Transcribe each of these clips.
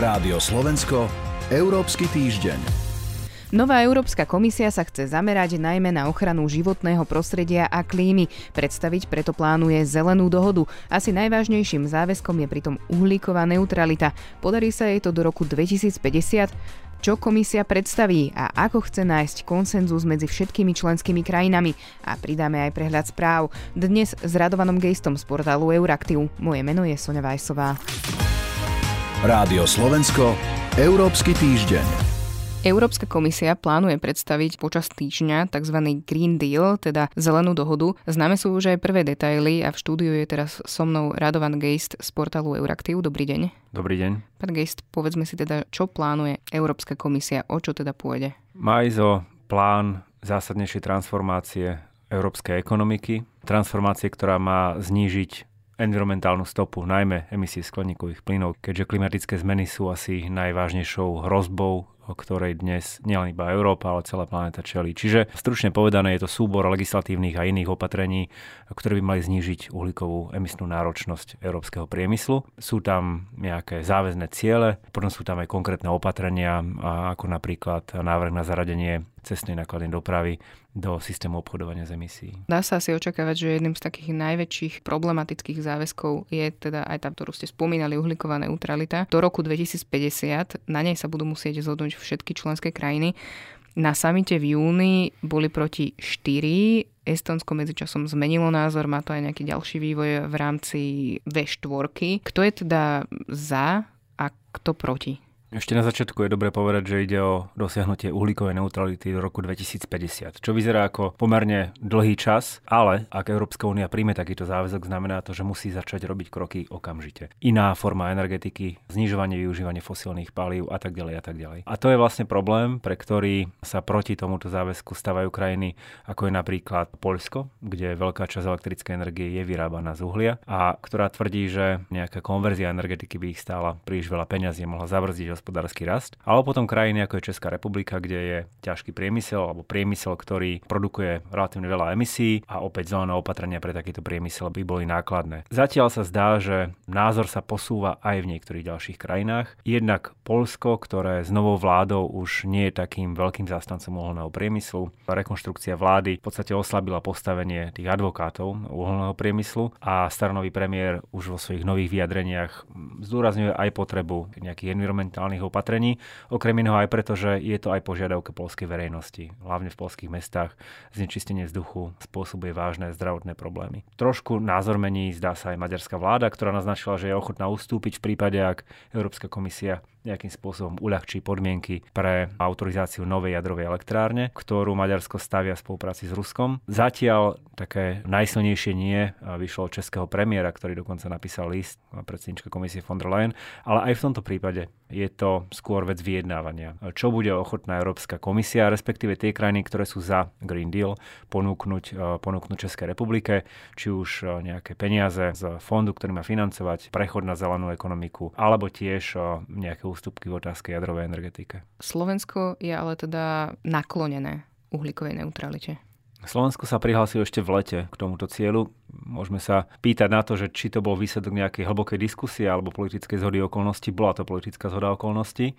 Rádio Slovensko, Európsky týždeň. Nová Európska komisia sa chce zamerať najmä na ochranu životného prostredia a klímy. Predstaviť preto plánuje zelenú dohodu. Asi najvážnejším záväzkom je pritom uhlíková neutralita. Podarí sa jej to do roku 2050? Čo komisia predstaví a ako chce nájsť konsenzus medzi všetkými členskými krajinami. A pridáme aj prehľad správ. Dnes s Radovanom Gejstom z portálu Euraktiv. Moje meno je Sonja Vajsová. Rádio Slovensko, Európsky týždeň. Európska komisia plánuje predstaviť počas týždňa tzv. Green Deal, teda zelenú dohodu. Známe sú už aj prvé detaily a v štúdiu je teraz so mnou Radovan Geist z portálu Euraktiv. Dobrý deň. Dobrý deň. Pán Geist, povedzme si teda, čo plánuje Európska komisia, o čo teda pôjde? Má zo plán zásadnejšej transformácie európskej ekonomiky, transformácie, ktorá má znížiť environmentálnu stopu, najmä emisie skleníkových plynov, keďže klimatické zmeny sú asi najvážnejšou hrozbou o ktorej dnes nielen iba Európa, ale celá planéta čelí. Čiže stručne povedané je to súbor legislatívnych a iných opatrení, ktoré by mali znížiť uhlíkovú emisnú náročnosť európskeho priemyslu. Sú tam nejaké záväzné ciele, potom sú tam aj konkrétne opatrenia, ako napríklad návrh na zaradenie cestnej nákladnej dopravy do systému obchodovania s emisí. Dá sa asi očakávať, že jedným z takých najväčších problematických záväzkov je teda aj tá, ktorú ste spomínali, uhlíková neutralita. Do roku 2050 na nej sa budú musieť zhodnúť všetky členské krajiny. Na samite v júni boli proti 4. Estonsko medzičasom zmenilo názor, má to aj nejaký ďalší vývoj v rámci V4. Kto je teda za a kto proti? Ešte na začiatku je dobre povedať, že ide o dosiahnutie uhlíkovej neutrality do roku 2050, čo vyzerá ako pomerne dlhý čas, ale ak Európska únia príjme takýto záväzok, znamená to, že musí začať robiť kroky okamžite. Iná forma energetiky, znižovanie využívania fosílnych palív a tak ďalej a tak ďalej. A to je vlastne problém, pre ktorý sa proti tomuto záväzku stavajú krajiny, ako je napríklad Poľsko, kde veľká časť elektrickej energie je vyrábaná z uhlia a ktorá tvrdí, že nejaká konverzia energetiky by ich stála príliš veľa peňazí mohla zabrzdiť hospodársky rast. Alebo potom krajiny ako je Česká republika, kde je ťažký priemysel alebo priemysel, ktorý produkuje relatívne veľa emisí a opäť zelené opatrenia pre takýto priemysel by boli nákladné. Zatiaľ sa zdá, že názor sa posúva aj v niektorých ďalších krajinách. Jednak Polsko, ktoré s novou vládou už nie je takým veľkým zástancom uholného priemyslu. Rekonštrukcia vlády v podstate oslabila postavenie tých advokátov uholného priemyslu a staronový premiér už vo svojich nových vyjadreniach zdôrazňuje aj potrebu nejakých environmentálnych špeciálnych opatrení, okrem iného aj preto, že je to aj požiadavka polskej verejnosti. Hlavne v polských mestách znečistenie vzduchu spôsobuje vážne zdravotné problémy. Trošku názor mení, zdá sa aj maďarská vláda, ktorá naznačila, že je ochotná ustúpiť v prípade, ak Európska komisia nejakým spôsobom uľahčí podmienky pre autorizáciu novej jadrovej elektrárne, ktorú Maďarsko stavia v spolupráci s Ruskom. Zatiaľ také najsilnejšie nie vyšlo od českého premiéra, ktorý dokonca napísal list predsednička komisie von der Leyen, ale aj v tomto prípade je to skôr vec vyjednávania. Čo bude ochotná Európska komisia, respektíve tie krajiny, ktoré sú za Green Deal, ponúknuť, ponúknuť Českej republike, či už nejaké peniaze z fondu, ktorý má financovať prechod na zelenú ekonomiku, alebo tiež nejaké ústupky v otázke jadrovej energetike. Slovensko je ale teda naklonené uhlíkovej neutralite. Slovensko sa prihlásilo ešte v lete k tomuto cieľu. Môžeme sa pýtať na to, že či to bol výsledok nejakej hlbokej diskusie alebo politickej zhody okolností. Bola to politická zhoda okolností.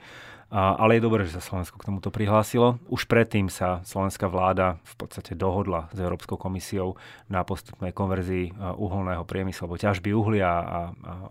Ale je dobré, že sa Slovensko k tomuto prihlásilo. Už predtým sa slovenská vláda v podstate dohodla s Európskou komisiou na postupnej konverzii uholného priemyslu alebo ťažby uhlia a, a,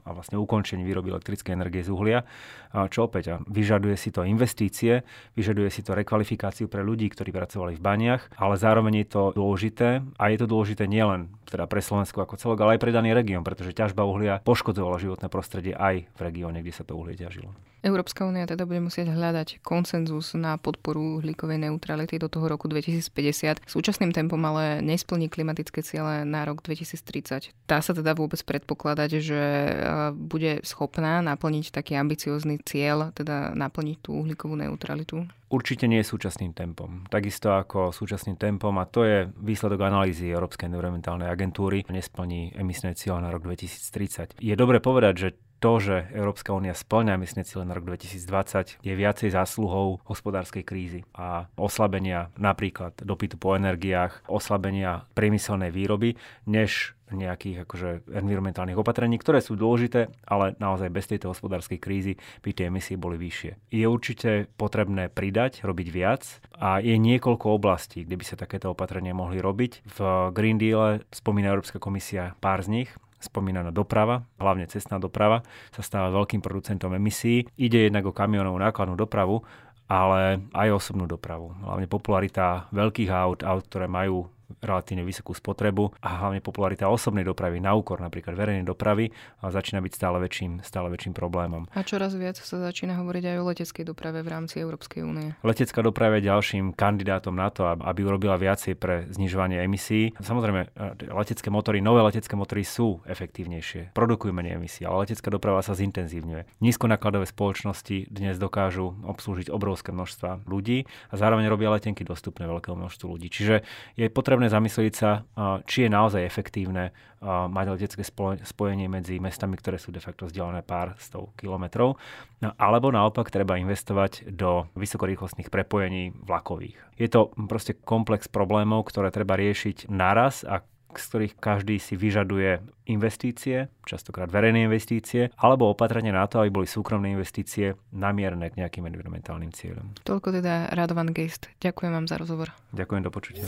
a vlastne ukončení výroby elektrickej energie z uhlia. A čo opäť, a vyžaduje si to investície, vyžaduje si to rekvalifikáciu pre ľudí, ktorí pracovali v baniach, ale zároveň je to dôležité a je to dôležité nielen teda pre Slovensko ako celok, ale aj pre daný región, pretože ťažba uhlia poškodzovala životné prostredie aj v regióne, kde sa to uhlie ťažilo. Európska únia teda bude musieť hľadať konsenzus na podporu uhlíkovej neutrality do toho roku 2050. Súčasným tempom ale nesplní klimatické ciele na rok 2030. Dá sa teda vôbec predpokladať, že e, bude schopná naplniť taký ambiciózny cieľ, teda naplniť tú uhlíkovú neutralitu? Určite nie súčasným tempom. Takisto ako súčasným tempom, a to je výsledok analýzy Európskej environmentálnej agentúry, nesplní emisné cieľe na rok 2030. Je dobre povedať, že to, že Európska únia splňa emisné cieľe na rok 2020, je viacej zásluhou hospodárskej krízy a oslabenia napríklad dopytu po energiách, oslabenia priemyselnej výroby, než nejakých akože environmentálnych opatrení, ktoré sú dôležité, ale naozaj bez tejto hospodárskej krízy by tie emisie boli vyššie. Je určite potrebné pridať, robiť viac a je niekoľko oblastí, kde by sa takéto opatrenia mohli robiť. V Green Deal spomína Európska komisia pár z nich, spomínaná doprava, hlavne cestná doprava, sa stáva veľkým producentom emisí. Ide jednak o kamionovú nákladnú dopravu, ale aj osobnú dopravu. Hlavne popularita veľkých aut, aut, ktoré majú relatívne vysokú spotrebu a hlavne popularita osobnej dopravy na úkor napríklad verejnej dopravy začína byť stále väčším, stále väčším problémom. A čoraz viac sa začína hovoriť aj o leteckej doprave v rámci Európskej únie. Letecká doprava je ďalším kandidátom na to, aby urobila viacej pre znižovanie emisí. Samozrejme, e, letecké motory, nové letecké motory sú efektívnejšie, produkujú menej emisí, ale letecká doprava sa zintenzívňuje. Nízkonákladové spoločnosti dnes dokážu obslúžiť obrovské množstva ľudí a zároveň robia letenky dostupné veľkému množstvu ľudí. Čiže je potrebné potrebné zamyslieť sa, či je naozaj efektívne mať letecké spojenie medzi mestami, ktoré sú de facto vzdialené pár stov kilometrov, no, alebo naopak treba investovať do vysokorýchlostných prepojení vlakových. Je to proste komplex problémov, ktoré treba riešiť naraz a z ktorých každý si vyžaduje investície, častokrát verejné investície, alebo opatrenie na to, aby boli súkromné investície namierné k nejakým environmentálnym cieľom. Toľko teda Radovan Geist. Ďakujem vám za rozhovor. Ďakujem, do počutia.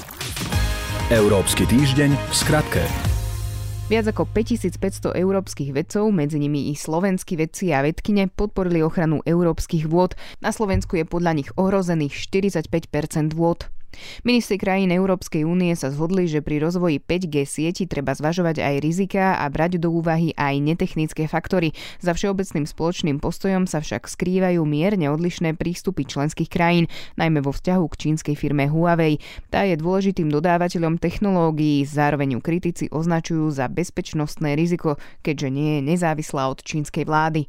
Európsky týždeň v skratke. Viac ako 5500 európskych vedcov, medzi nimi i slovenskí vedci a vedkine, podporili ochranu európskych vôd. Na Slovensku je podľa nich ohrozených 45% vôd. Ministri krajín Európskej únie sa zhodli, že pri rozvoji 5G sieti treba zvažovať aj rizika a brať do úvahy aj netechnické faktory. Za všeobecným spoločným postojom sa však skrývajú mierne odlišné prístupy členských krajín, najmä vo vzťahu k čínskej firme Huawei. Tá je dôležitým dodávateľom technológií, zároveň ju kritici označujú za bezpečnostné riziko, keďže nie je nezávislá od čínskej vlády.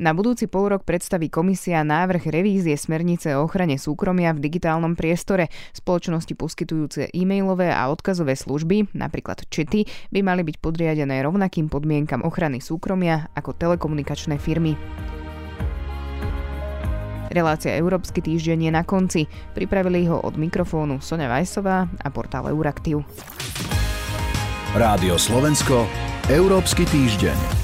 Na budúci rok predstaví komisia návrh revízie smernice o ochrane súkromia v digitálnom priestore. Spoločnosti poskytujúce e-mailové a odkazové služby, napríklad čety, by mali byť podriadené rovnakým podmienkam ochrany súkromia ako telekomunikačné firmy. Relácia Európsky týždeň je na konci. Pripravili ho od mikrofónu Sonja Vajsová a portál Euraktiv. Rádio Slovensko, Európsky týždeň.